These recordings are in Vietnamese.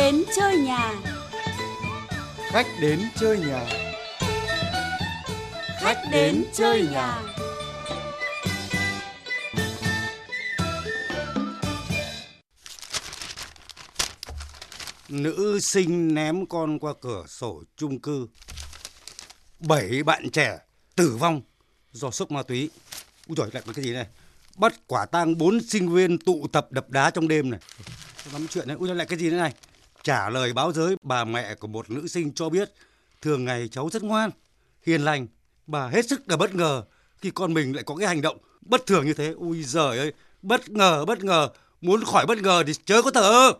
đến chơi nhà. Khách đến chơi nhà. Khách đến chơi nhà. Nữ sinh ném con qua cửa sổ chung cư. Bảy bạn trẻ tử vong do sốc ma túy. Úi giời, lại cái gì này? Bắt quả tang bốn sinh viên tụ tập đập đá trong đêm này. Lắm chuyện đấy. Úi lại cái gì thế này? Trả lời báo giới, bà mẹ của một nữ sinh cho biết thường ngày cháu rất ngoan, hiền lành. Bà hết sức là bất ngờ khi con mình lại có cái hành động bất thường như thế. Ui giời ơi, bất ngờ, bất ngờ. Muốn khỏi bất ngờ thì chớ có thở.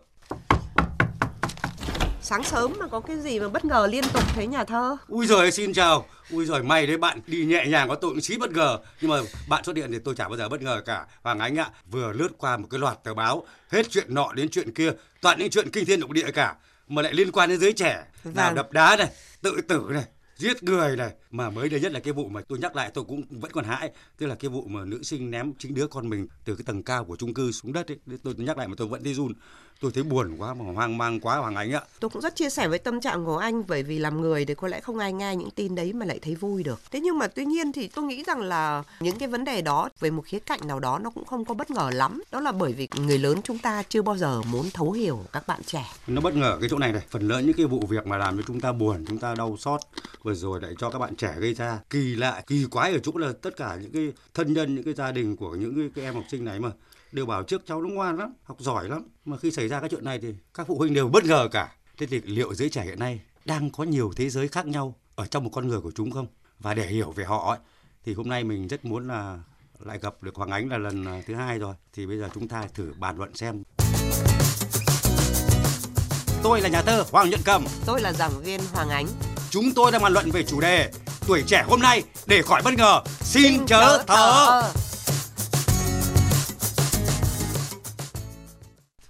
Sáng sớm mà có cái gì mà bất ngờ liên tục thế nhà thơ? Ui giời xin chào. Ui giời may đấy bạn đi nhẹ nhàng có tôi chí bất ngờ. Nhưng mà bạn xuất điện thì tôi chả bao giờ bất ngờ cả. Hoàng Ánh ạ, vừa lướt qua một cái loạt tờ báo, hết chuyện nọ đến chuyện kia, toàn những chuyện kinh thiên động địa cả mà lại liên quan đến giới trẻ. Nào Vâng. đập đá này, tự tử này, giết người này mà mới đây nhất là cái vụ mà tôi nhắc lại tôi cũng vẫn còn hãi tức là cái vụ mà nữ sinh ném chính đứa con mình từ cái tầng cao của chung cư xuống đất ấy tôi nhắc lại mà tôi vẫn thấy run tôi thấy buồn quá mà hoang mang quá hoàng ánh ạ Tôi cũng rất chia sẻ với tâm trạng của anh bởi vì làm người thì có lẽ không ai nghe những tin đấy mà lại thấy vui được. Thế nhưng mà tuy nhiên thì tôi nghĩ rằng là những cái vấn đề đó về một khía cạnh nào đó nó cũng không có bất ngờ lắm. Đó là bởi vì người lớn chúng ta chưa bao giờ muốn thấu hiểu các bạn trẻ. nó bất ngờ cái chỗ này này phần lớn những cái vụ việc mà làm cho chúng ta buồn chúng ta đau xót vừa rồi lại cho các bạn trẻ gây ra kỳ lạ kỳ quái ở chỗ là tất cả những cái thân nhân những cái gia đình của những cái, cái em học sinh này mà đều bảo trước cháu nó ngoan lắm học giỏi lắm. Mà khi xảy ra cái chuyện này thì các phụ huynh đều bất ngờ cả. Thế thì liệu giới trẻ hiện nay đang có nhiều thế giới khác nhau ở trong một con người của chúng không? Và để hiểu về họ ấy, thì hôm nay mình rất muốn là lại gặp được Hoàng Ánh là lần à, thứ hai rồi. Thì bây giờ chúng ta thử bàn luận xem. Tôi là nhà thơ Hoàng Nhuận Cầm. Tôi là giảng viên Hoàng Ánh. Chúng tôi đang bàn luận về chủ đề tuổi trẻ hôm nay. Để khỏi bất ngờ. Xin chớ thở.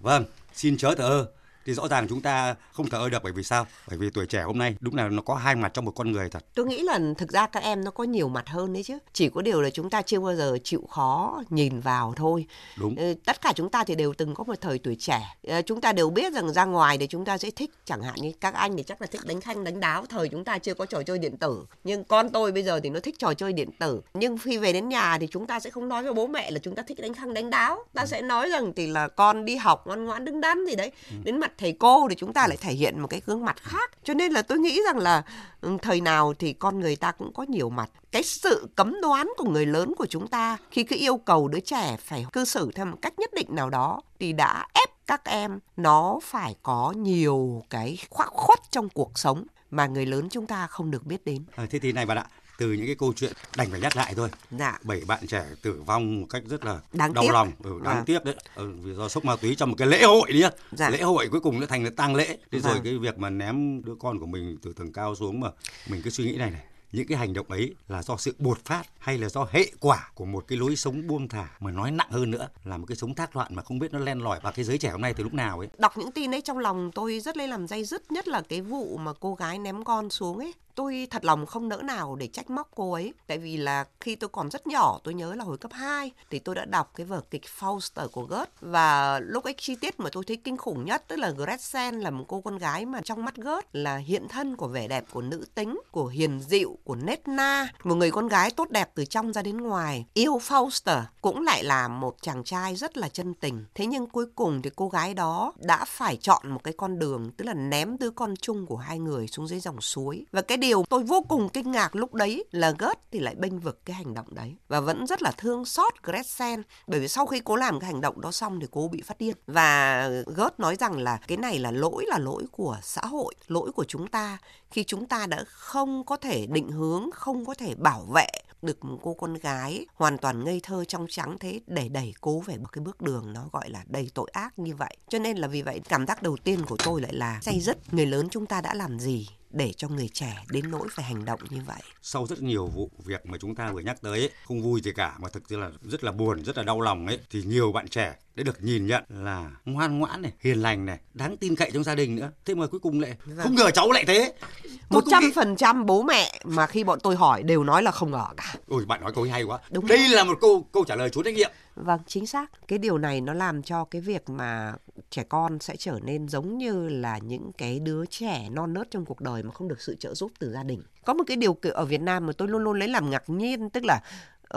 Vâng, xin chớ thở. Thì rõ ràng chúng ta không thở ơ được bởi vì sao? Bởi vì tuổi trẻ hôm nay đúng là nó có hai mặt trong một con người thật. Tôi nghĩ là thực ra các em nó có nhiều mặt hơn đấy chứ. Chỉ có điều là chúng ta chưa bao giờ chịu khó nhìn vào thôi. Đúng. Ờ, Tất cả chúng ta thì đều từng có một thời tuổi trẻ. Ờ, Chúng ta đều biết rằng ra ngoài thì chúng ta sẽ thích chẳng hạn như các anh thì chắc là thích đánh khanh đánh đáo. Thời chúng ta chưa có trò chơi điện tử. Nhưng con tôi bây giờ thì nó thích trò chơi điện tử. Nhưng khi về đến nhà thì chúng ta sẽ không nói với bố mẹ là chúng ta thích đánh khanh đánh đáo. Ta sẽ nói rằng thì là con đi học ngoan ngoãn đứng đắn gì đấy. Đến mặt thầy cô thì chúng ta lại thể hiện một cái gương mặt khác. Cho nên là tôi nghĩ rằng là ừ, thời nào thì con người ta cũng có nhiều mặt. Cái sự cấm đoán của người lớn của chúng ta khi cứ yêu cầu đứa trẻ phải cư xử theo một cách nhất định nào đó thì đã ép các em nó phải có nhiều cái khoác khuất trong cuộc sống mà người lớn chúng ta không được biết đến. À, thế thì này bạn ạ, từ những cái câu chuyện đành phải nhắc lại thôi. Dạ. Bảy bạn trẻ tử vong một cách rất là Đáng đau tiếc. lòng, ừ, đáng Vâng. tiếc đấy. Ừ, vì do sốc ma túy trong một cái lễ hội đi nhá. Dạ. Lễ hội cuối cùng nó thành là tang lễ. Thế rồi Vâng. cái việc mà ném đứa con của mình từ tầng cao xuống mà mình cứ suy nghĩ này này những cái hành động ấy là do sự bột phát hay là do hệ quả của một cái lối sống buông thả mà nói nặng hơn nữa là một cái sống thác loạn mà không biết nó len lỏi vào cái giới trẻ hôm nay từ lúc nào ấy Đọc những tin ấy trong lòng tôi rất lấy làm dây dứt nhất là cái vụ mà cô gái ném con xuống ấy. Tôi thật lòng không nỡ nào để trách móc cô ấy. Tại vì là khi tôi còn rất nhỏ, tôi nhớ là hồi cấp 2 thì tôi đã đọc cái vở kịch Fauster của Goethe. Và lúc ấy chi tiết mà tôi thấy kinh khủng nhất tức là Gretchen là một cô con gái mà trong mắt Goethe là hiện thân của vẻ đẹp của nữ tính, của hiền dịu, của nết na. Một người con gái tốt đẹp từ trong ra đến ngoài. Yêu Fauster cũng lại là một chàng trai rất là chân tình. Thế nhưng cuối cùng thì cô gái đó đã phải chọn một cái con đường tức là ném đứa con chung của hai người xuống dưới dòng suối. Và cái điều tôi vô cùng kinh ngạc lúc đấy là Gert thì lại bênh vực cái hành động đấy và vẫn rất là thương xót Gretchen bởi vì sau khi cô làm cái hành động đó xong thì cô bị phát điên và Gert nói rằng là cái này là lỗi là lỗi của xã hội, lỗi của chúng ta khi chúng ta đã không có thể định hướng, không có thể bảo vệ được một cô con gái hoàn toàn ngây thơ trong trắng thế để đẩy cố về một cái bước đường nó gọi là đầy tội ác như vậy. Cho nên là vì vậy cảm giác đầu tiên của tôi lại là say dứt người lớn chúng ta đã làm gì để cho người trẻ đến nỗi phải hành động như vậy. sau rất nhiều vụ việc mà chúng ta vừa nhắc tới ấy, không vui gì cả mà thực sự là rất là buồn rất là đau lòng ấy thì nhiều bạn trẻ đã được nhìn nhận là ngoan ngoãn này hiền lành này đáng tin cậy trong gia đình nữa thế mà cuối cùng lại không ngờ cháu lại thế Một trăm phần trăm bố mẹ mà khi bọn tôi hỏi đều nói là không ngờ cả. ôi bạn nói câu hay quá Đúng đây là một câu câu trả lời trốn trách nhiệm Vâng, chính xác. Cái điều này nó làm cho cái việc mà trẻ con sẽ trở nên giống như là những cái đứa trẻ non nớt trong cuộc đời mà không được sự trợ giúp từ gia đình. Có một cái điều kiện ở Việt Nam mà tôi luôn luôn lấy làm ngạc nhiên tức là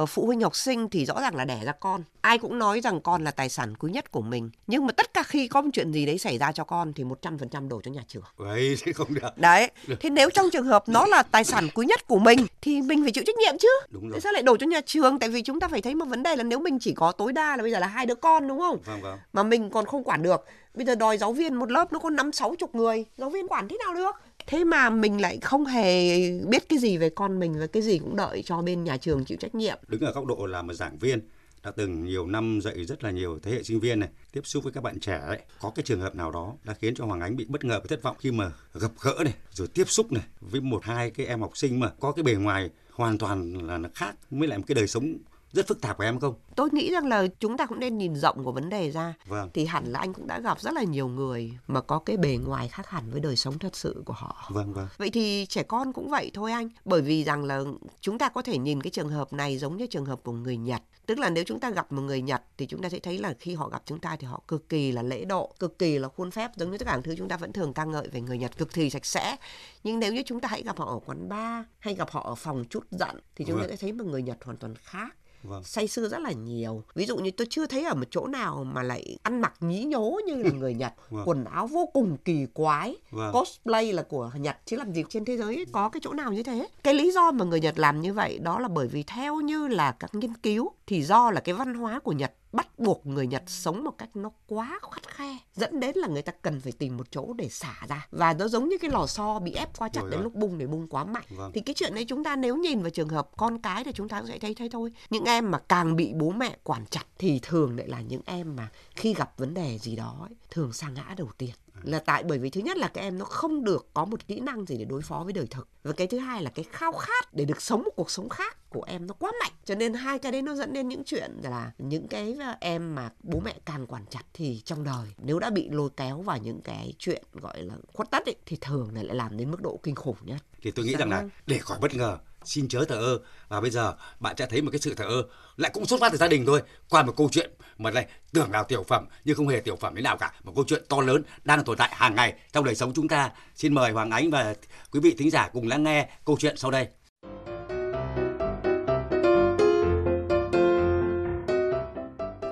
phụ huynh học sinh thì rõ ràng là đẻ ra con. Ai cũng nói rằng con là tài sản quý nhất của mình. Nhưng mà tất cả khi có một chuyện gì đấy xảy ra cho con thì 100% đổ cho nhà trường. Vậy thì không được. Đấy thế nếu trong trường hợp nó là tài sản quý nhất của mình thì mình phải chịu trách nhiệm chứ. Đúng rồi. Tại sao lại đổ cho nhà trường? Tại vì chúng ta phải thấy một vấn đề là nếu mình chỉ có tối đa là bây giờ là hai đứa con đúng không? Vâng vâng. Mà mình còn không quản được. Bây giờ đòi giáo viên một lớp nó có năm sáu chục người. Giáo viên quản thế nào được thế mà mình lại không hề biết cái gì về con mình và cái gì cũng đợi cho bên nhà trường chịu trách nhiệm. Đứng ở góc độ là một giảng viên, đã từng nhiều năm dạy rất là nhiều thế hệ sinh viên này, tiếp xúc với các bạn trẻ ấy. Có cái trường hợp nào đó đã khiến cho Hoàng Ánh bị bất ngờ và thất vọng khi mà gặp gỡ này, rồi tiếp xúc này với một, hai cái em học sinh mà có cái bề ngoài hoàn toàn là nó khác mới lại một cái đời sống rất phức tạp của em không? Tôi nghĩ rằng là chúng ta cũng nên nhìn rộng của vấn đề ra. Vâng. Thì hẳn là anh cũng đã gặp rất là nhiều người mà có cái bề ngoài khác hẳn với đời sống thật sự của họ. Vâng vâng. Vậy thì trẻ con cũng vậy thôi anh. Bởi vì rằng là chúng ta có thể nhìn cái trường hợp này giống như trường hợp của người Nhật. Tức là nếu chúng ta gặp một người Nhật thì chúng ta sẽ thấy là khi họ gặp chúng ta thì họ cực kỳ là lễ độ, cực kỳ là khuôn phép giống như tất cả những thứ chúng ta vẫn thường ca ngợi về người Nhật cực kỳ sạch sẽ. Nhưng nếu như chúng ta hãy gặp họ ở quán bar hay gặp họ ở phòng chút giận thì chúng Vâng. ta sẽ thấy một người Nhật hoàn toàn khác Vâng. say sưa rất là nhiều ví dụ như tôi chưa thấy ở một chỗ nào mà lại ăn mặc nhí nhố như là người nhật Vâng. quần áo vô cùng kỳ quái Vâng. cosplay là của nhật chứ làm gì trên thế giới có cái chỗ nào như thế cái lý do mà người nhật làm như vậy đó là bởi vì theo như là các nghiên cứu thì do là cái văn hóa của nhật bắt buộc người Nhật sống một cách nó quá khắt khe dẫn đến là người ta cần phải tìm một chỗ để xả ra và nó giống như cái lò xo bị ép quá chặt Rồi đến rồi. lúc bung để bung quá mạnh Vâng. thì cái chuyện đấy chúng ta nếu nhìn vào trường hợp con cái thì chúng ta cũng sẽ thấy thế thôi những em mà càng bị bố mẹ quản chặt thì thường lại là những em mà khi gặp vấn đề gì đó ấy, thường sa ngã đầu tiên là tại bởi vì thứ nhất là các em nó không được có một kỹ năng gì để đối phó với đời thực. Và cái thứ hai là cái khao khát để được sống một cuộc sống khác của em nó quá mạnh. Cho nên hai cái đấy nó dẫn đến những chuyện là những cái em mà bố mẹ càng quản chặt thì trong đời nếu đã bị lôi kéo vào những cái chuyện gọi là khuất tất ấy, thì thường là lại làm đến mức độ kinh khủng nhất. Thì tôi nghĩ Dạ rằng là vâng. để khỏi bất ngờ xin chớ thờ ơ. Và bây giờ bạn sẽ thấy một cái sự thờ ơ. Lại cũng xuất phát từ gia đình thôi. Qua một câu chuyện mà này tưởng là tiểu phẩm nhưng không hề tiểu phẩm thế nào cả. Một câu chuyện to lớn đang tồn tại hàng ngày trong đời sống chúng ta. Xin mời Hoàng Ánh và quý vị thính giả cùng lắng nghe câu chuyện sau đây.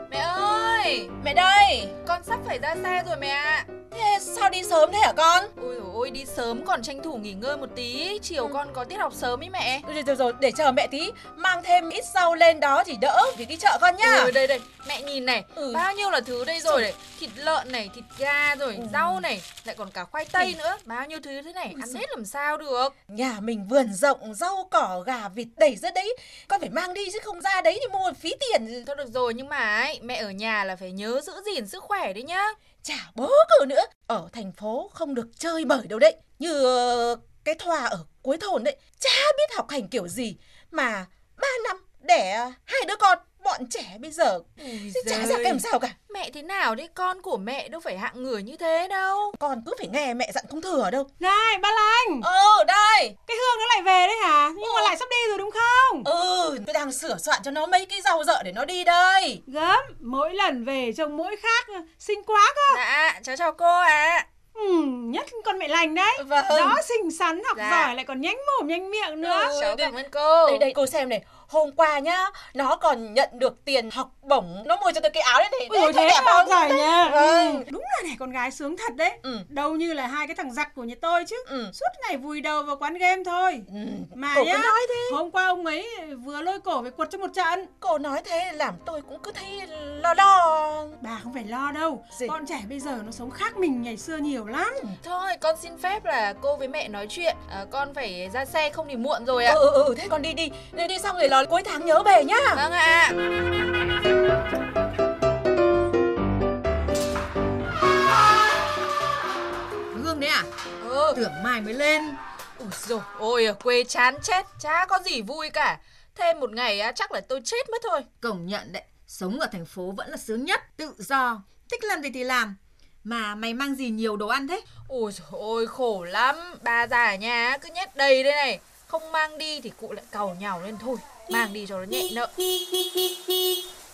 Mẹ ơi, mẹ đây, con sắp phải ra xe rồi mẹ ạ. Thế sao đi sớm thế hả con? Ôi dồi ôi, đi sớm còn tranh thủ nghỉ ngơi một tí, chiều con có tiết học sớm ý mẹ. Rồi, rồi, rồi, để chờ mẹ tí. Mang thêm ít rau lên đó thì đỡ Vì đi chợ con nhá. Ừ, đây đây, mẹ nhìn này, Ừ. bao nhiêu là thứ đây rồi? Này, thịt lợn này, thịt gà rồi, Ừ. rau này, lại còn cả khoai tây nữa, bao nhiêu thứ thế này, ăn hết làm sao được. Nhà mình vườn rộng Rau cỏ gà vịt đầy ra đấy. Con phải mang đi chứ không ra đấy thì mua phí tiền. Thôi được rồi, nhưng mà ấy, mẹ ở nhà là phải nhớ giữ gìn sức khỏe đấy nhá. Chả bố cử nữa, Ở thành phố không được chơi bời đâu đấy. Như ờ, cái thoa ở cuối thôn đấy, Chả biết học hành kiểu gì Mà ba năm đẻ hai đứa con. Bọn trẻ bây giờ Ui Chứ chả ra làm sao cả Mẹ thế nào đấy, con của mẹ đâu phải hạng người như thế đâu. Con cứ phải nghe mẹ dặn không thừa đâu Này ba Lanh Ừ đây Cái Hương nó lại về đấy hả Nhưng mà Ừ. lại sắp đi rồi đúng không Ừ, tôi đang sửa soạn cho nó mấy cái rau dợ để nó đi đây. Gớm Mỗi lần về trông mỗi khác Xinh quá cơ Dạ, cháu chào cô ạ. ừ, Nhất con mẹ lành đấy Vâng. Đó xinh xắn học Dạ. giỏi lại còn nhanh mồm nhanh miệng nữa Ừ. Cháu cảm ơn cô. Đây đây cô xem này, hôm qua nhá, nó còn nhận được tiền học bổng, nó mua cho tôi cái áo đấy này. Ôi thế đẹp không? giỏi nha Vâng. ừ. Đúng là này con gái sướng thật đấy Ừ. Đâu như là hai cái thằng giặc của nhà tôi chứ Ừ. Suốt ngày vùi đầu vào quán game thôi Ừ. Mà cô nhá nói thế. Hôm qua ông ấy vừa lôi cổ về quật cho một trận Cô nói thế làm tôi cũng cứ thấy lo lo. Bà không phải lo đâu Gì? Bọn trẻ bây giờ nó sống khác mình ngày xưa nhiều lắm Thôi con xin phép là cô với mẹ nói chuyện à, Con phải ra xe không thì muộn rồi ạ Ừ, ừ, ừ, thế con đi đi, đi, đi xong rồi là cuối tháng nhớ về nhá. Vâng ạ. Hương đấy à? ừ. Tưởng mai mới lên. Ui dồi. Ôi ở quê chán chết Chả có gì vui cả. Thêm một ngày á, chắc là tôi chết mất thôi. Công nhận đấy Sống ở thành phố vẫn là sướng nhất Tự do. Thích làm gì thì làm. Mà mày mang gì nhiều đồ ăn thế? Ui dồi ôi khổ lắm. Bà già ở nhà cứ nhét đầy đây này. Không mang đi thì cụ lại cầu nhau lên thôi Mang đi cho nó nhẹ nợ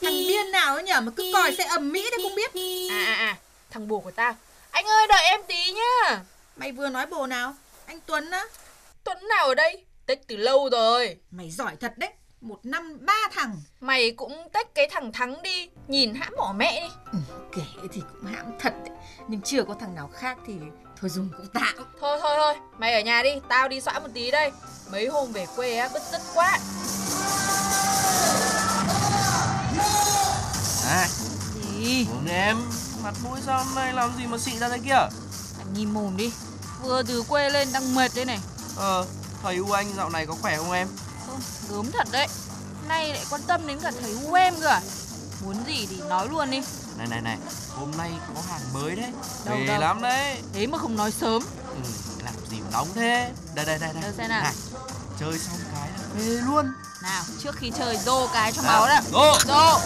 Thằng điên nào ấy nhở Mà cứ còi xe ầm mỹ đấy không biết À à à thằng bồ của tao. Anh ơi đợi em tí nhá. Mày vừa nói bồ nào? Anh Tuấn á? Tuấn nào ở đây? Tích từ lâu rồi. Mày giỏi thật đấy. Một năm ba thằng. Mày cũng tách cái thằng Thắng đi, nhìn hãm bỏ mẹ đi. Ừ, kể thì cũng hãm thật đấy. Nhưng chưa có thằng nào khác thì thôi dùng cũng tạm. Thôi thôi thôi, mày ở nhà đi, tao đi xõa một tí đây. Mấy hôm về quê á, bứt rứt quá. À, Gì? uống em Mặt mũi sao hôm nay làm gì mà xị ra thế kia Anh nhìn mồm đi. Vừa từ quê lên đang mệt đây này. Ờ, thầy U Anh dạo này có khỏe không em Ơ, gớm thật đấy. Nay lại quan tâm đến cả thầy U em cơ à? Muốn gì thì nói luôn đi. Này này này, hôm nay có hàng mới đấy Đâu, Về đâu? lắm đấy Thế mà không nói sớm. ừ, Làm gì mà nóng thế Đây đây đây đây Đâu xem nào. Này, chơi xong về luôn Nào, trước khi chơi dô cái cho máu nào. Go Dô.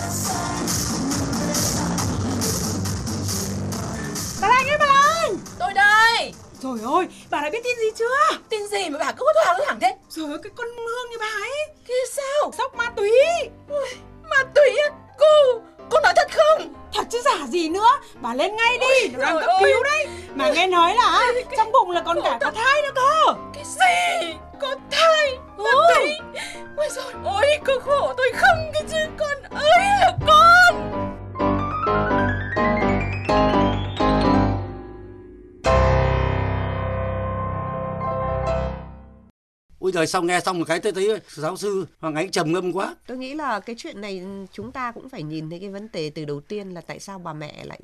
Bà Lanh ơi bà Lanh Tôi đây. Trời ơi bà đã biết tin gì chưa Tin gì mà bà cứ hốt hoảng lên thẳng thế? Trời ơi cái con Hương như bà ấy Kia sao? Sốc ma túy Ma túy á? Cô, cô nói thật không? Thật chứ giả gì nữa Bà lên ngay đi Nó đang cấp cứu đấy Mà nghe nói là Trong bụng là còn cả có thai nữa cơ Cái gì? Ôi, thai? Ôi rồi, ôi cô khổ tôi không cái chứ con ơi là Ôi trời xong nghe xong một cái tôi thấy giáo sư Hoàng Ánh trầm ngâm quá. Tôi nghĩ là cái chuyện này chúng ta cũng phải nhìn thấy cái vấn đề từ đầu tiên là tại sao bà mẹ lại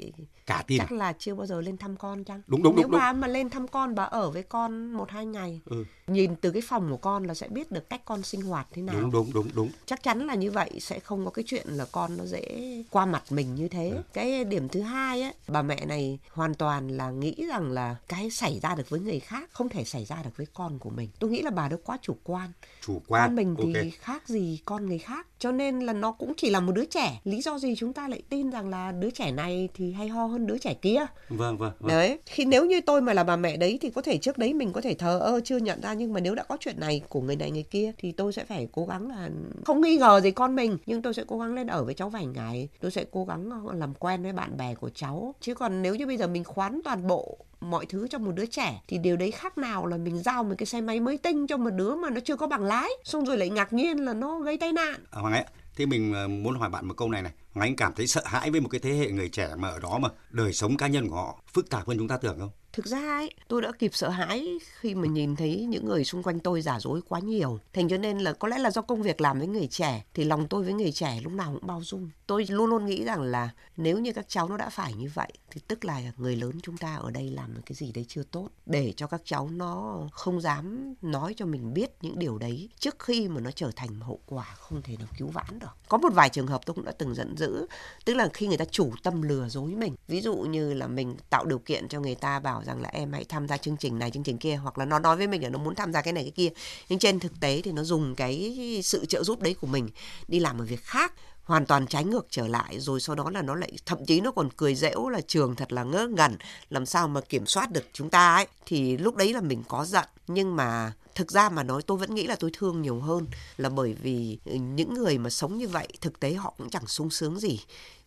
Cả tin. chắc là chưa bao giờ lên thăm con chăng? Đúng, đúng, Nếu đúng, đúng. bà mà lên thăm con bà ở với con một hai ngày Ừ. nhìn từ cái phòng của con là sẽ biết được cách con sinh hoạt thế nào. Đúng đúng đúng đúng. chắc chắn là như vậy sẽ không có cái chuyện là con nó dễ qua mặt mình như thế cái điểm thứ hai á bà mẹ này hoàn toàn là nghĩ rằng là cái xảy ra được với người khác không thể xảy ra được với con của mình tôi nghĩ là bà đó quá chủ quan Chủ quan. con mình thì Ok. khác gì con người khác cho nên là nó cũng chỉ là một đứa trẻ lý do gì chúng ta lại tin rằng là đứa trẻ này thì hay ho hơn đứa trẻ kia Vâng vâng. vâng. Đấy, khi nếu như tôi mà là bà mẹ đấy thì có thể trước đấy mình có thể thờ ơ chưa nhận ra nhưng mà nếu đã có chuyện này của người này người kia thì tôi sẽ phải cố gắng là không nghi ngờ gì con mình nhưng tôi sẽ cố gắng lên ở với cháu vài ngày, tôi sẽ cố gắng làm quen với bạn bè của cháu. Chứ còn nếu như bây giờ mình khoán toàn bộ mọi thứ cho một đứa trẻ thì điều đấy khác nào là mình giao một cái xe máy mới tinh cho một đứa mà nó chưa có bằng lái xong rồi lại ngạc nhiên là nó gây tai nạn À, Hoàng ấy thế mình ờ, muốn hỏi bạn một câu này này. Hoàng Anh cảm thấy sợ hãi với một cái thế hệ người trẻ mà ở đó mà đời sống cá nhân của họ phức tạp hơn chúng ta tưởng không? Thực ra ấy, tôi đã kịp sợ hãi khi mà nhìn thấy những người xung quanh tôi giả dối quá nhiều. Thành cho nên là có lẽ là do công việc làm với người trẻ thì lòng tôi với người trẻ lúc nào cũng bao dung. Tôi luôn luôn nghĩ rằng là nếu như các cháu nó đã phải như vậy thì tức là người lớn chúng ta ở đây làm cái gì đấy chưa tốt để cho các cháu nó không dám nói cho mình biết những điều đấy trước khi mà nó trở thành hậu quả không thể nào cứu vãn được. Có một vài trường hợp tôi cũng đã từng giận dữ, tức là khi người ta chủ tâm lừa dối mình. Ví dụ như là mình tạo điều kiện cho người ta bảo rằng là em hãy tham gia chương trình này, chương trình kia, hoặc là nó nói với mình là nó muốn tham gia cái này, cái kia. Nhưng trên thực tế thì nó dùng cái sự trợ giúp đấy của mình đi làm một việc khác, hoàn toàn trái ngược trở lại. Rồi sau đó là nó lại, thậm chí nó còn cười dễu là trường thật là ngớ ngẩn, làm sao mà kiểm soát được chúng ta ấy. Thì lúc đấy là mình có giận, nhưng mà thực ra mà nói tôi vẫn nghĩ là tôi thương nhiều hơn là bởi vì những người mà sống như vậy thực tế họ cũng chẳng sung sướng gì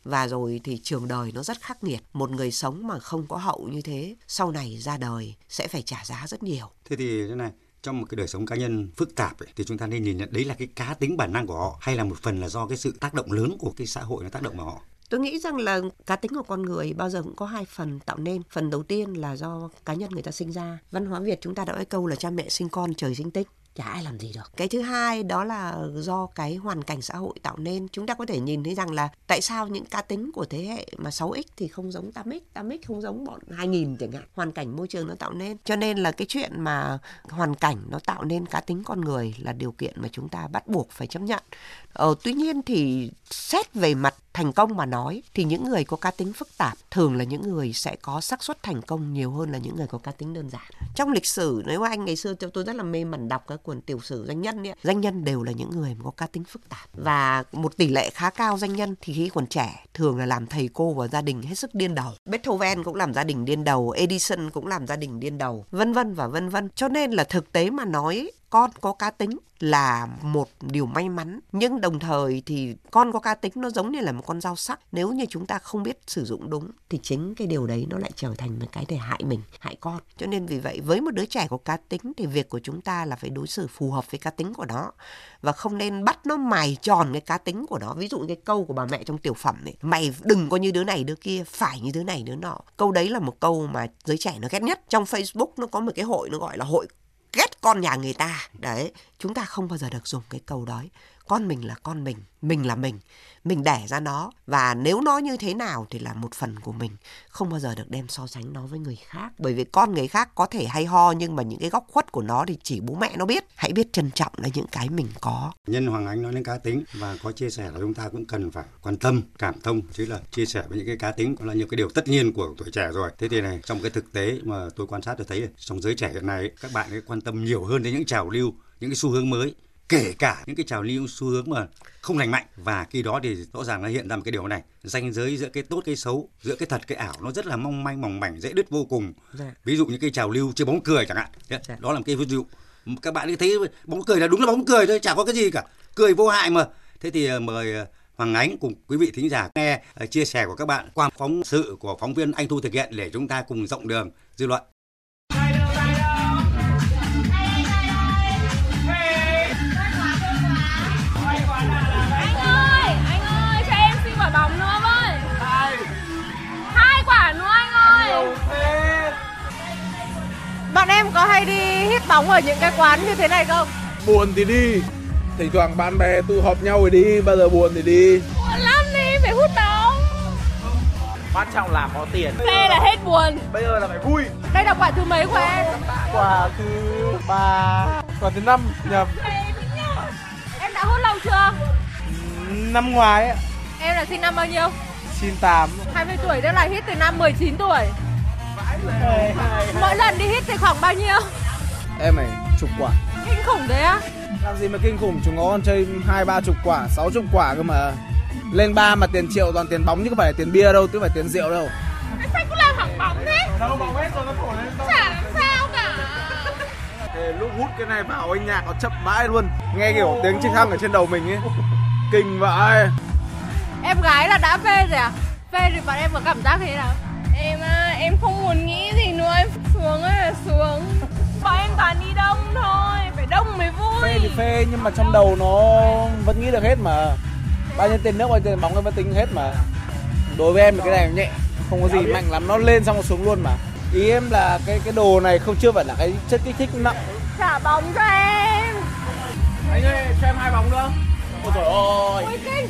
và rồi thì trường đời nó rất khắc nghiệt một người sống mà không có hậu như thế sau này ra đời sẽ phải trả giá rất nhiều Thế thì thế này, trong một cái đời sống cá nhân phức tạp ấy, thì chúng ta nên nhìn nhận đấy là cái cá tính bản năng của họ hay là một phần là do cái sự tác động lớn của cái xã hội nó tác động vào họ. Tôi nghĩ rằng là cá tính của con người bao giờ cũng có hai phần tạo nên. Phần đầu tiên là do cá nhân người ta sinh ra. Văn hóa Việt chúng ta đã nói câu là cha mẹ sinh con trời sinh tích chả ai làm gì được. Cái thứ hai đó là do cái hoàn cảnh xã hội tạo nên. Chúng ta có thể nhìn thấy rằng là tại sao những cá tính của thế hệ mà 6X thì không giống 8X, 8X không giống bọn 2000 chẳng hạn. Hoàn cảnh môi trường nó tạo nên. Cho nên là cái chuyện mà hoàn cảnh nó tạo nên cá tính con người là điều kiện mà chúng ta bắt buộc phải chấp nhận. Ờ, tuy nhiên thì xét về mặt thành công mà nói thì những người có cá tính phức tạp thường là những người sẽ có xác suất thành công nhiều hơn là những người có cá tính đơn giản. Trong lịch sử nếu anh ngày xưa tôi rất là mê mẩn đọc các cuốn tiểu sử doanh nhân ấy, doanh nhân đều là những người có cá tính phức tạp và một tỷ lệ khá cao doanh nhân thì khi còn trẻ thường là làm thầy cô và gia đình hết sức điên đầu. Beethoven cũng làm gia đình điên đầu, Edison cũng làm gia đình điên đầu, vân vân và vân vân. Cho nên là thực tế mà nói con có cá tính là một điều may mắn, nhưng đồng thời thì con có cá tính nó giống như là một con dao sắc. Nếu như chúng ta không biết sử dụng đúng thì chính cái điều đấy nó lại trở thành một cái để hại mình, hại con. Cho nên vì vậy, với một đứa trẻ có cá tính thì việc của chúng ta là phải đối xử phù hợp với cá tính của nó và không nên bắt nó mài tròn cái cá tính của nó. Ví dụ cái câu của bà mẹ trong tiểu phẩm này mày đừng có như đứa này, đứa kia, phải như đứa này, đứa nọ. Câu đấy là một câu mà giới trẻ nó ghét nhất. Trong facebook nó có một cái hội nó gọi là hội ghét con nhà người ta. Đấy, chúng ta không bao giờ được dùng cái câu đó con mình là con mình mình là mình. Mình đẻ ra nó, và nếu nó như thế nào thì là một phần của mình. Không bao giờ được đem so sánh nó với người khác. Bởi vì con người khác có thể hay ho, nhưng mà những cái góc khuất của nó thì chỉ bố mẹ nó biết. Hãy biết trân trọng là những cái mình có. Nhân hoàng ánh nói đến cá tính, và có chia sẻ là chúng ta cũng cần phải quan tâm, cảm thông, chứ là chia sẻ với những cái cá tính cũng là những cái điều tất nhiên của tuổi trẻ rồi. Thế thì này, trong cái thực tế mà tôi quan sát được thấy, trong giới trẻ hiện nay, các bạn ấy quan tâm nhiều hơn đến những trào lưu, những cái xu hướng mới kể cả những cái trào lưu xu hướng mà không lành mạnh và khi đó thì rõ ràng nó hiện ra một cái điều này ranh giới giữa cái tốt cái xấu giữa cái thật cái ảo nó rất là mong manh mỏng mảnh dễ đứt vô cùng dạ. ví dụ như cái trào lưu chơi bóng cười chẳng hạn dạ. đó là một cái ví dụ các bạn thấy bóng cười là đúng là bóng cười thôi chả có cái gì cả cười vô hại mà thế thì ờ, mời ờ, Hoàng Ánh cùng quý vị thính giả nghe ờ, chia sẻ của các bạn qua phóng sự của phóng viên Anh Thu thực hiện để chúng ta cùng rộng đường dư luận. Bọn em có hay đi hít bóng ở những cái quán như thế này không? Buồn thì đi. Thỉnh thoảng bạn bè tụ họp nhau thì đi Bao giờ buồn thì đi. Buồn lắm đi, phải hút bóng. Quan trọng là có tiền. Phê là hết buồn. Bây giờ là phải vui. Đây là quả thứ mấy của em? Quả thứ ba. Quả thứ năm nhầm. Em đã hút lâu chưa? Năm ngoái Em là sinh năm bao nhiêu? 98 20 tuổi, tức là hít từ năm 19 tuổi Mỗi lần đi hít thì khoảng bao nhiêu? Em này, chục quả. Kinh khủng đấy á. Làm gì mà kinh khủng, chúng nó còn chơi hai ba chục quả, sáu chục quả cơ mà. Lên ba mà tiền triệu toàn tiền bóng chứ không phải là tiền bia đâu, chứ không phải tiền rượu đâu. Sao cứ làm hỏng bóng thế? Đâu bóng hết rồi, nó khổ lên Chả làm sao cả. Lúc hút cái này vào anh nhạc nó chậm mãi luôn. Nghe kiểu tiếng trực thăng ở trên đầu mình ấy. Kinh vậy Em gái là đã phê rồi à? Phê thì bọn em có cảm giác thế nào? Em à, không muốn nghĩ gì nữa, em xuống là xuống. Bọn em toàn đi đông thôi, phải đông mới vui. Phê thì phê nhưng mà trong đầu nó vẫn nghĩ được hết mà. Bao nhiêu tiền nước, bao nhiêu tiền bóng em vẫn tính hết mà. Đối với em thì cái này nhẹ, không có gì mạnh lắm, nó lên xong nó xuống luôn mà. Ý em là cái cái đồ này không chưa phải là cái chất kích thích nặng. Trả bóng cho em. Anh ơi, cho em hai bóng nữa. Ôi trời ơi. Ôi kinh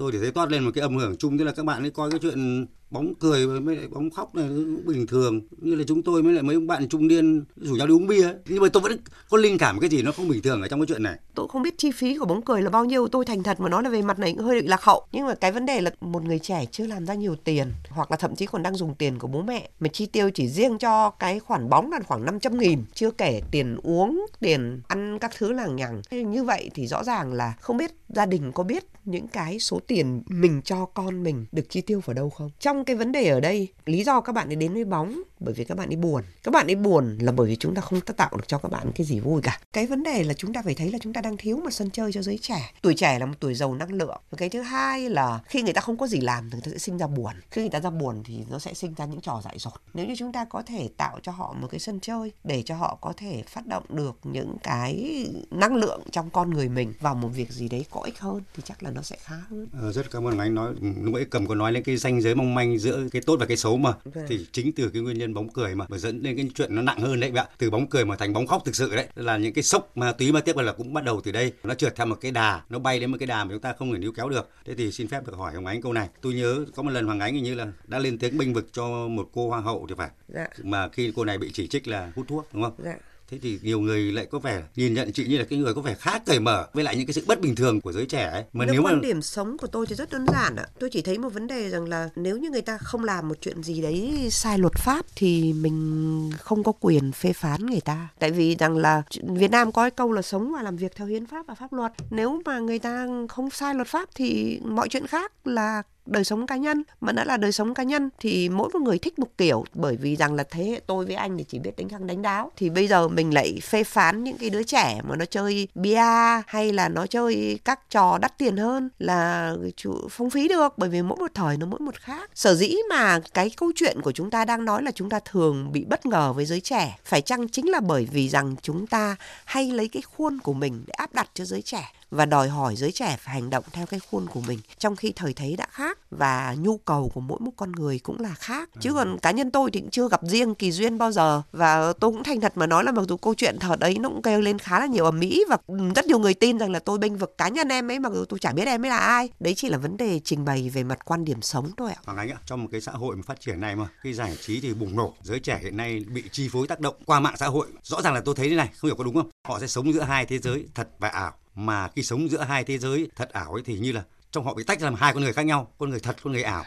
tôi chỉ thấy toát lên một cái âm hưởng chung, tức là các bạn ấy coi cái chuyện bóng cười với lại bóng khóc này cũng bình thường. Như là chúng tôi với lại mấy ông bạn trung niên rủ nhau đi uống bia nhưng mà tôi vẫn có linh cảm cái gì nó không bình thường ở trong cái chuyện này. Tôi không biết chi phí của bóng cười là bao nhiêu, tôi thành thật mà nói là về mặt này cũng hơi bị lạc hậu. Nhưng mà cái vấn đề là một người trẻ chưa làm ra nhiều tiền, hoặc là thậm chí còn đang dùng tiền của bố mẹ mà chi tiêu chỉ riêng cho cái khoản bóng là khoảng 500 nghìn, chưa kể tiền uống, tiền ăn các thứ làng nhằng. Như vậy thì rõ ràng là không biết gia đình có biết những cái số tiền mình cho con mình được chi tiêu vào đâu không? Trong cái vấn đề ở đây, lý do các bạn ấy đến với bóng bởi vì các bạn ấy buồn. Các bạn ấy buồn là bởi vì chúng ta không tạo được cho các bạn cái gì vui cả. Cái vấn đề là chúng ta phải thấy là chúng ta đang thiếu một sân chơi cho giới trẻ. Tuổi trẻ là một tuổi giàu năng lượng. Và cái thứ hai là khi người ta không có gì làm thì người ta sẽ sinh ra buồn. Khi người ta ra buồn thì nó sẽ sinh ra những trò dại dột. Nếu như chúng ta có thể tạo cho họ một cái sân chơi để cho họ có thể phát động được những cái năng lượng trong con người mình vào một việc gì đấy có ích hơn thì chắc là nó sẽ khá hơn. Ờ, rất cảm ơn anh nói lúc ấy cầm có nói lên cái ranh giới mong manh giữa cái tốt và cái xấu mà. Okay. thì chính từ cái nguyên nhân bóng cười mà mà dẫn đến cái chuyện nó nặng hơn đấy bạn từ bóng cười mà thành bóng khóc thực sự đấy. Là những cái sốc ma túy mà tiếp là cũng bắt đầu từ đây. Nó trượt theo một cái đà nó bay đến một cái đà mà chúng ta không thể níu kéo được. Thế thì xin phép được hỏi hồng ánh câu này. Tôi nhớ có một lần hoàng ánh hình như là đã lên tiếng bênh vực cho một cô hoa hậu thì phải. Dạ. mà khi cô này bị chỉ trích là hút thuốc đúng không? Dạ thế thì nhiều người lại có vẻ nhìn nhận chị như là cái người có vẻ khá cởi mở với lại những cái sự bất bình thường của giới trẻ ấy. Mà Được nếu quan mà điểm sống của tôi thì rất đơn giản ạ. Tôi chỉ thấy một vấn đề rằng là nếu như người ta không làm một chuyện gì đấy sai luật pháp thì mình không có quyền phê phán người ta. Tại vì rằng là Việt Nam có cái câu là sống và làm việc theo hiến pháp và pháp luật. Nếu mà người ta không sai luật pháp thì mọi chuyện khác là đời sống cá nhân. Mà đã là đời sống cá nhân thì mỗi một người thích một kiểu. Bởi vì rằng là thế hệ tôi với anh thì chỉ biết đánh răng đánh đáo. Thì bây giờ mình lại phê phán những cái đứa trẻ mà nó chơi bia hay là nó chơi các trò đắt tiền hơn là chủ, phung phí được. Bởi vì mỗi một thời nó mỗi một khác. Sở dĩ mà cái câu chuyện của chúng ta đang nói là chúng ta thường bị bất ngờ với giới trẻ. Phải chăng chính là bởi vì rằng chúng ta hay lấy cái khuôn của mình để áp đặt cho giới trẻ? Và đòi hỏi giới trẻ phải hành động theo cái khuôn của mình trong khi thời thế đã khác và nhu cầu của mỗi một con người cũng là khác. Chứ còn cá nhân tôi thì cũng chưa gặp riêng kỳ duyên bao giờ và tôi cũng thành thật mà nói là mặc dù câu chuyện thật đấy nó cũng kêu lên khá là nhiều ở mỹ và rất nhiều người tin rằng là tôi bênh vực cá nhân em ấy mặc dù tôi chả biết em ấy là ai. Đấy chỉ là vấn đề trình bày về mặt quan điểm sống thôi ạ. Hoàng Ánh ạ, trong một cái xã hội mà phát triển này mà cái giải trí thì bùng nổ, giới trẻ hiện nay bị chi phối tác động qua mạng xã hội. Rõ ràng là tôi thấy thế này, không hiểu có đúng không? Họ sẽ sống giữa hai thế giới thật và ảo mà khi sống giữa hai thế giới thật ảo ấy thì như là trong họ bị tách ra làm hai con người khác nhau, con người thật, con người ảo.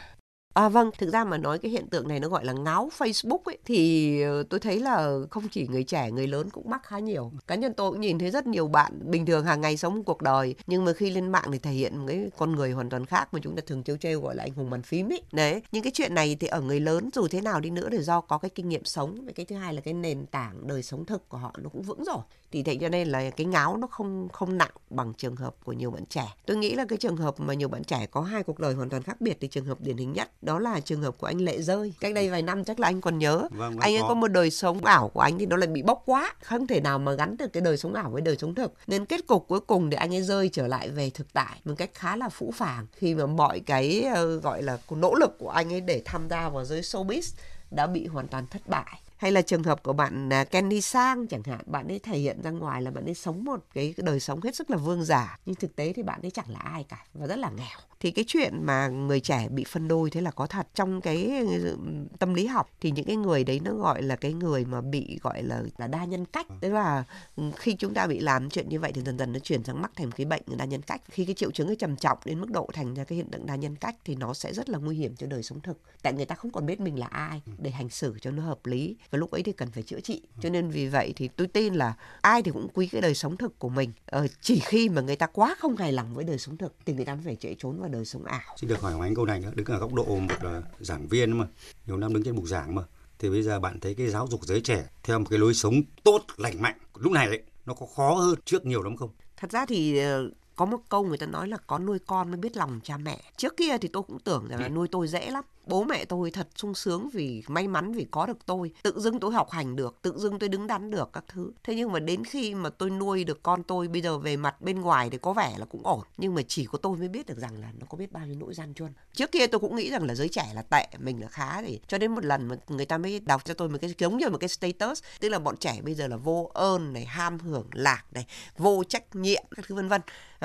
À vâng, thực ra mà nói cái hiện tượng này nó gọi là ngáo Facebook ấy thì ờ, tôi thấy là không chỉ người trẻ, người lớn cũng mắc khá nhiều. Cá nhân tôi cũng nhìn thấy rất nhiều bạn bình thường hàng ngày sống cuộc đời nhưng mà khi lên mạng thì thể hiện một cái con người hoàn toàn khác mà chúng ta thường trêu trêu gọi là anh hùng bàn phím ấy. Đấy, những cái chuyện này thì ở người lớn dù thế nào đi nữa thì do có cái kinh nghiệm sống và cái thứ hai là cái nền tảng đời sống thực của họ nó cũng vững rồi. Thì thế cho nên là cái ngáo nó không không nặng bằng trường hợp của nhiều bạn trẻ. Tôi nghĩ là cái trường hợp mà nhiều bạn trẻ có hai cuộc đời hoàn toàn khác biệt thì trường hợp điển hình nhất đó là trường hợp của anh Lệ Rơi. Cách đây vài năm chắc là anh còn nhớ. Vâng, anh ấy có. có một đời sống ảo của anh thì nó lại bị bóc quá, không thể nào mà gắn được cái đời sống ảo với đời sống thực. Nên kết cục cuối cùng thì anh ấy rơi trở lại về thực tại một cách khá là phũ phàng khi mà mọi cái ờ, gọi là nỗ lực của anh ấy để tham gia vào giới showbiz đã bị hoàn toàn thất bại hay là trường hợp của bạn à, Kenny Sang chẳng hạn, bạn ấy thể hiện ra ngoài là bạn ấy sống một cái đời sống hết sức là vương giả, nhưng thực tế thì bạn ấy chẳng là ai cả và rất là nghèo. Thì cái chuyện mà người trẻ bị phân đôi thế là có thật. Trong cái ừ, tâm lý học thì những cái người đấy nó gọi là cái người mà bị gọi là là đa nhân cách. Tức là ừ, khi chúng ta bị làm chuyện như vậy thì dần dần nó chuyển sang mắc thành cái bệnh đa nhân cách. Khi cái triệu chứng ấy trầm trọng đến mức độ thành ra cái hiện tượng đa nhân cách thì nó sẽ rất là nguy hiểm cho đời sống thực. Tại người ta không còn biết mình là ai để hành xử cho nó hợp lý và lúc ấy thì cần phải chữa trị. Cho nên vì vậy thì tôi tin là ai thì cũng quý cái đời sống thực của mình. Ờ, chỉ khi mà người ta quá không hài lòng với đời sống thực thì người ta mới phải chạy trốn vào đời sống ảo. Xin được hỏi Ánh câu này nữa, đứng ở góc độ một là giảng viên mà, nhiều năm đứng trên bục giảng mà. Thì bây giờ bạn thấy cái giáo dục giới trẻ theo một cái lối sống tốt, lành mạnh, lúc này ấy, nó có khó hơn trước nhiều lắm không? thật ra thì ờ, có một câu người ta nói là có nuôi con mới biết lòng cha mẹ. Trước kia thì tôi cũng tưởng rằng là nuôi tôi dễ lắm bố mẹ tôi thật sung sướng vì may mắn vì có được tôi. Tự dưng tôi học hành được, tự dưng tôi đứng đắn được các thứ. Thế nhưng mà đến khi mà tôi nuôi được con tôi bây giờ về mặt bên ngoài thì có vẻ là cũng ổn. Nhưng mà chỉ có tôi mới biết được rằng là nó có biết bao nhiêu nỗi gian truân. Trước kia tôi cũng nghĩ rằng là giới trẻ là tệ, mình là khá thì cho đến một lần mà người ta mới đọc cho tôi một cái, giống như một cái status, tức là bọn trẻ bây giờ là vô ơn này, ham hưởng lạc này, vô trách nhiệm các thứ, vân vân.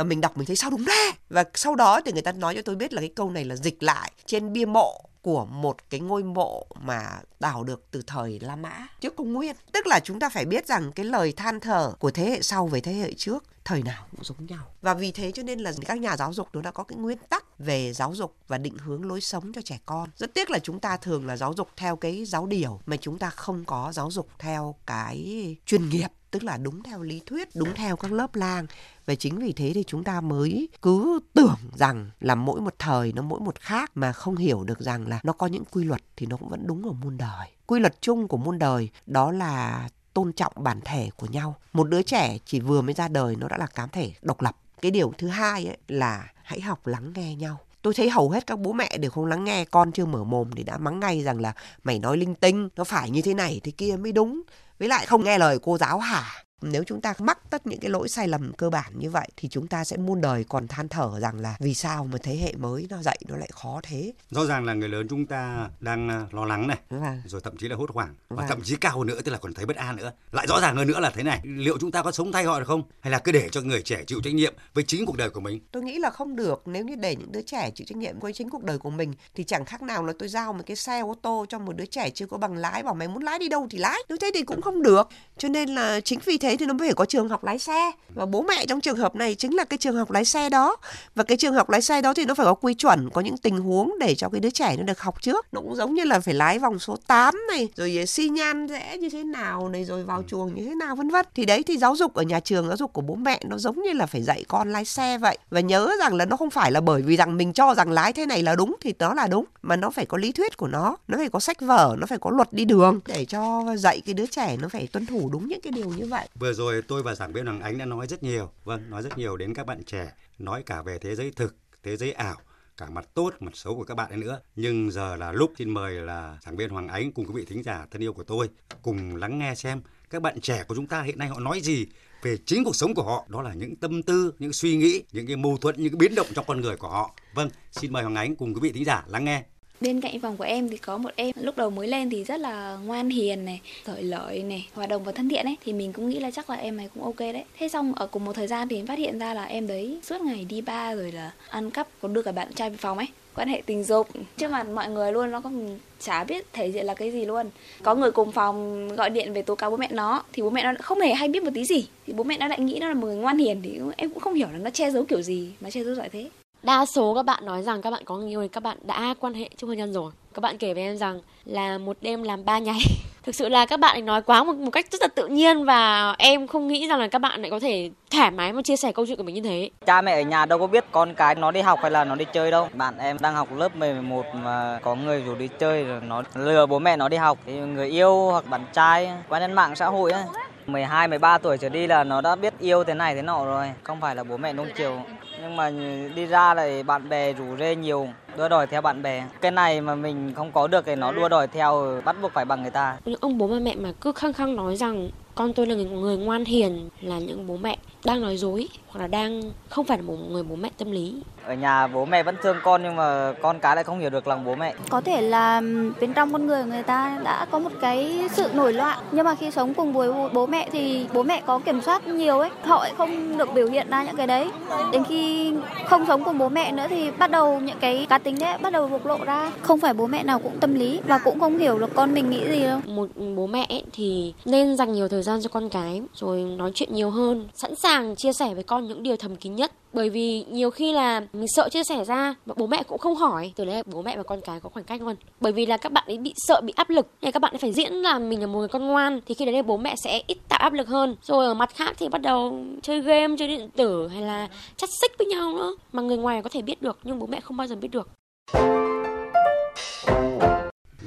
Mình đọc mình thấy sao đúng thế? Và sau đó thì người ta nói cho tôi biết là cái câu này là dịch lại trên bia mộ của một cái ngôi mộ mà đào được từ thời La Mã, trước công nguyên. Tức là chúng ta phải biết rằng cái lời than thở của thế hệ sau với thế hệ trước thời nào cũng giống nhau. Và vì thế cho nên là các nhà giáo dục nó đã có cái nguyên tắc về giáo dục và định hướng lối sống cho trẻ con. Rất tiếc là chúng ta thường là giáo dục theo cái giáo điều mà chúng ta không có giáo dục theo cái chuyên nghiệp tức là đúng theo lý thuyết, đúng theo các lớp lang và chính vì thế thì chúng ta mới cứ tưởng rằng là mỗi một thời nó mỗi một khác mà không hiểu được rằng là nó có những quy luật thì nó cũng vẫn đúng ở muôn đời. Quy luật chung của muôn đời đó là tôn trọng bản thể của nhau. Một đứa trẻ chỉ vừa mới ra đời nó đã là cá thể độc lập. Cái điều thứ hai ấy là hãy học lắng nghe nhau tôi thấy hầu hết các bố mẹ đều không lắng nghe con chưa mở mồm thì đã mắng ngay rằng là mày nói linh tinh nó phải như thế này thế kia mới đúng với lại không nghe lời cô giáo hả? Nếu chúng ta mắc tất những cái lỗi sai lầm cơ bản như vậy thì chúng ta sẽ muôn đời còn than thở rằng là vì sao mà thế hệ mới nó dạy nó lại khó thế. Rõ ràng là người lớn chúng ta đang à, lo lắng này, Vâng. rồi thậm chí là hốt hoảng và Vâng. thậm chí cao hơn nữa tức là còn thấy bất an nữa. Lại rõ ràng hơn nữa là thế này, liệu chúng ta có sống thay họ được không? Hay là cứ để cho người trẻ chịu trách nhiệm với chính cuộc đời của mình? Tôi nghĩ là không được nếu như để những đứa trẻ chịu trách nhiệm với chính cuộc đời của mình thì chẳng khác nào là tôi giao một cái xe ô tô cho một đứa trẻ chưa có bằng lái bảo mày muốn lái đi đâu thì lái. Nếu thế thì cũng không được. Cho nên là chính vì thế thế thì nó mới phải có trường học lái xe. Và bố mẹ trong trường hợp này chính là cái trường học lái xe đó. Và cái trường học lái xe đó thì nó phải có quy chuẩn, có những tình huống để cho cái đứa trẻ nó được học trước. Nó cũng giống như là phải lái vòng số 8 này, rồi xi nhan rẽ như thế nào này, rồi vào chuồng như thế nào, vân vân. Thì đấy, thì giáo dục ở nhà trường, giáo dục của bố mẹ nó giống như là phải dạy con lái xe vậy. Và nhớ rằng là nó không phải là bởi vì rằng mình cho rằng lái thế này là đúng, thì nó là đúng. Mà nó phải có lý thuyết của nó nó phải có sách vở, nó phải có luật đi đường để cho dạy cái đứa trẻ nó phải tuân thủ đúng những cái điều như vậy. Vừa rồi tôi và giảng viên Hoàng Ánh đã nói rất nhiều, vâng, nói rất nhiều đến các bạn trẻ, nói cả về thế giới thực, thế giới ảo, cả mặt tốt, mặt xấu của các bạn ấy nữa. Nhưng giờ là lúc xin mời là giảng viên Hoàng Ánh cùng quý vị thính giả thân yêu của tôi cùng lắng nghe xem các bạn trẻ của chúng ta hiện nay họ nói gì về chính cuộc sống của họ. Đó là những tâm tư, những suy nghĩ, những cái mâu thuẫn, những cái biến động trong con người của họ. Vâng, xin mời Hoàng Ánh cùng quý vị thính giả lắng nghe. Bên cạnh phòng của em thì có một em lúc đầu mới lên thì rất là ngoan hiền này, giỏi lợi này, hòa đồng và thân thiện ấy thì mình cũng nghĩ là chắc là em này cũng ok đấy. Thế xong ở cùng một thời gian thì em phát hiện ra là em đấy suốt ngày đi ba rồi là ăn cắp có đưa cả bạn trai về phòng ấy. Quan hệ tình dục trước mặt mọi người luôn nó còn chả biết thể hiện là cái gì luôn. Có người cùng phòng gọi điện về tố cáo bố mẹ nó thì bố mẹ nó không hề hay biết một tí gì. Thì bố mẹ nó lại nghĩ nó là một người ngoan hiền thì em cũng không hiểu là nó che giấu kiểu gì mà che giấu giỏi thế. Đa số các bạn nói rằng các bạn có người yêu thì các bạn đã quan hệ trong hôn nhân rồi. Các bạn kể với em rằng là một đêm làm ba nháy. Thực sự là các bạn ấy nói quá một, một cách rất là tự nhiên và em không nghĩ rằng là các bạn lại có thể thoải mái mà chia sẻ câu chuyện của mình như thế. Cha mẹ ở nhà đâu có biết con cái nó đi học hay là nó đi chơi đâu. Bạn em đang học lớp 11 mà có người rủ đi chơi rồi nó lừa bố mẹ nó đi học. Thì người yêu hoặc bạn trai qua nhân mạng xã hội ấy 12, 13 tuổi trở đi là nó đã biết yêu thế này thế nọ rồi, không phải là bố mẹ nung chiều. Nhưng mà đi ra lại bạn bè rủ rê nhiều, đua đòi theo bạn bè. Cái này mà mình không có được thì nó đua đòi theo, bắt buộc phải bằng người ta. Những ông bố bà mẹ mà cứ khăng khăng nói rằng con tôi là người ngoan hiền là những bố mẹ đang nói dối hoặc là đang không phải là một người bố mẹ tâm lý ở nhà bố mẹ vẫn thương con nhưng mà con cái lại không hiểu được lòng bố mẹ. Có thể là bên trong con người người ta đã có một cái sự nổi loạn nhưng mà khi sống cùng với bố mẹ thì bố mẹ có kiểm soát nhiều ấy họ không được biểu hiện ra những cái đấy. Đến khi không sống cùng bố mẹ nữa thì bắt đầu những cái cá tính đấy bắt đầu bộc lộ ra. Không phải bố mẹ nào cũng tâm lý và cũng không hiểu được con mình nghĩ gì đâu. Một bố mẹ thì nên dành nhiều thời gian cho con cái rồi nói chuyện nhiều hơn sẵn sàng chia sẻ với con những điều thầm kín nhất bởi vì nhiều khi là mình sợ chia sẻ ra mà bố mẹ cũng không hỏi. Từ đấy bố mẹ và con cái có khoảng cách luôn. Bởi vì là các bạn ấy bị sợ, bị áp lực. Nên các bạn ấy phải diễn là mình là một người con ngoan. Thì khi đấy bố mẹ sẽ ít tạo áp lực hơn. Rồi ở mặt khác thì bắt đầu chơi game, chơi điện tử hay là chắt xích với nhau nữa. Mà người ngoài có thể biết được, nhưng bố mẹ không bao giờ biết được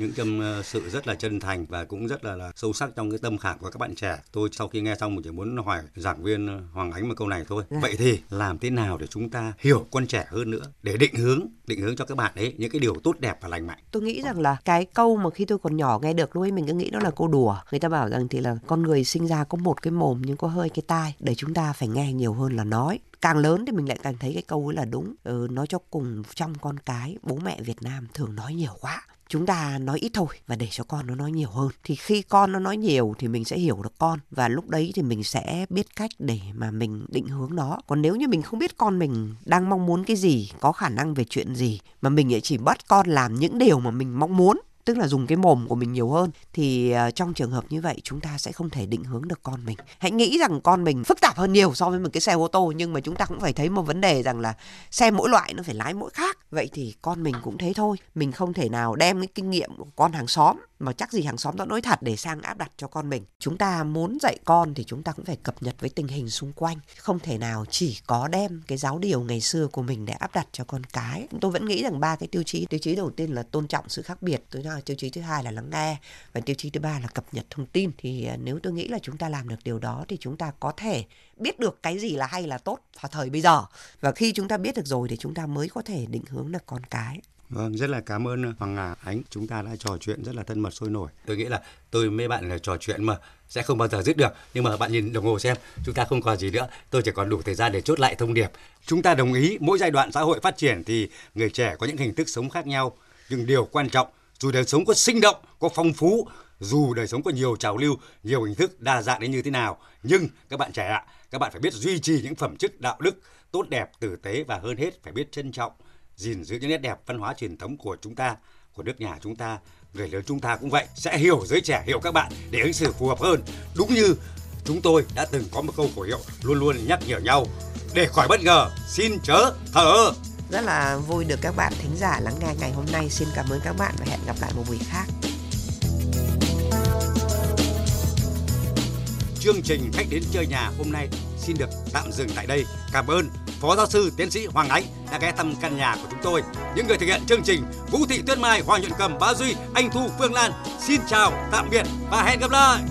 những tâm ờ, sự rất là chân thành và cũng rất là, là sâu sắc trong cái tâm khảm của các bạn trẻ. Tôi sau khi nghe xong mình chỉ muốn hỏi giảng viên ờ, Hoàng Ánh một câu này thôi. Dạ. Vậy thì làm thế nào để chúng ta hiểu con trẻ hơn nữa để định hướng định hướng cho các bạn ấy những cái điều tốt đẹp và lành mạnh. Tôi nghĩ rằng là cái câu mà khi tôi còn nhỏ nghe được lúc ấy mình cứ nghĩ nó là câu đùa. Người ta bảo rằng thì là con người sinh ra có một cái mồm nhưng có hơi cái tai để chúng ta phải nghe nhiều hơn là nói càng lớn thì mình lại càng thấy cái câu ấy là đúng ừ, nói cho cùng trong con cái bố mẹ Việt Nam thường nói nhiều quá chúng ta nói ít thôi và để cho con nó nói nhiều hơn. Thì khi con nó nói nhiều thì mình sẽ hiểu được con và lúc đấy thì mình sẽ biết cách để mà mình định hướng nó. Còn nếu như mình không biết con mình đang mong muốn cái gì, có khả năng về chuyện gì, mà mình chỉ bắt con làm những điều mà mình mong muốn tức là dùng cái mồm của mình nhiều hơn, thì à, trong trường hợp như vậy chúng ta sẽ không thể định hướng được con mình. Hãy nghĩ rằng con mình phức tạp hơn nhiều so với một cái xe ô tô, nhưng mà chúng ta cũng phải thấy một vấn đề rằng là xe mỗi loại nó phải lái mỗi khác. Vậy thì con mình cũng thế thôi. Mình không thể nào đem cái kinh nghiệm của con hàng xóm, mà chắc gì hàng xóm đó nói thật để sang áp đặt cho con mình. Chúng ta muốn dạy con thì chúng ta cũng phải cập nhật với tình hình xung quanh. Không thể nào chỉ có đem cái giáo điều ngày xưa của mình để áp đặt cho con cái. Tôi vẫn nghĩ rằng ba cái tiêu chí. Tiêu chí đầu tiên là tôn trọng sự khác biệt. Tôi nói À, tiêu chí thứ hai là lắng nghe và tiêu chí thứ ba là cập nhật thông tin thì à, nếu tôi nghĩ là chúng ta làm được điều đó thì chúng ta có thể biết được cái gì là hay là tốt vào thời bây giờ và khi chúng ta biết được rồi thì chúng ta mới có thể định hướng được con cái Vâng, rất là cảm ơn à, Hoàng ngà Ánh. Chúng ta đã trò chuyện rất là thân mật sôi nổi. Tôi nghĩ là tôi mấy bạn là trò chuyện mà sẽ không bao giờ dứt được. Nhưng mà bạn nhìn đồng hồ xem, chúng ta không còn gì nữa. Tôi chỉ còn đủ thời gian để chốt lại thông điệp. Chúng ta đồng ý mỗi giai đoạn xã hội phát triển thì người trẻ có những hình thức sống khác nhau. Nhưng điều quan trọng, dù đời sống có sinh động, có phong phú, dù đời sống có nhiều trào lưu, nhiều hình thức đa dạng đến như thế nào, nhưng các bạn trẻ ạ, các bạn phải biết duy trì những phẩm chất đạo đức tốt đẹp, tử tế và hơn hết phải biết trân trọng gìn giữ những nét đẹp văn hóa truyền thống của chúng ta, của nước nhà chúng ta. Người lớn chúng ta cũng vậy, sẽ hiểu giới trẻ, hiểu các bạn để ứng xử phù hợp hơn. Đúng như chúng tôi đã từng có một câu khẩu hiệu luôn luôn nhắc nhở nhau để khỏi bất ngờ xin chớ thở rất là vui được các bạn thính giả lắng nghe ngày hôm nay. Xin cảm ơn các bạn và hẹn gặp lại một buổi khác. chương trình khách đến chơi nhà hôm nay xin được tạm dừng tại đây. Cảm ơn Phó giáo sư tiến sĩ Hoàng Ánh đã ghé thăm căn nhà của chúng tôi. Những người thực hiện chương trình Vũ Thị Tuyết Mai, Hoàng Nhuận Cầm, Bá Duy, Anh Thu, Phương Lan. Xin chào, tạm biệt và hẹn gặp lại.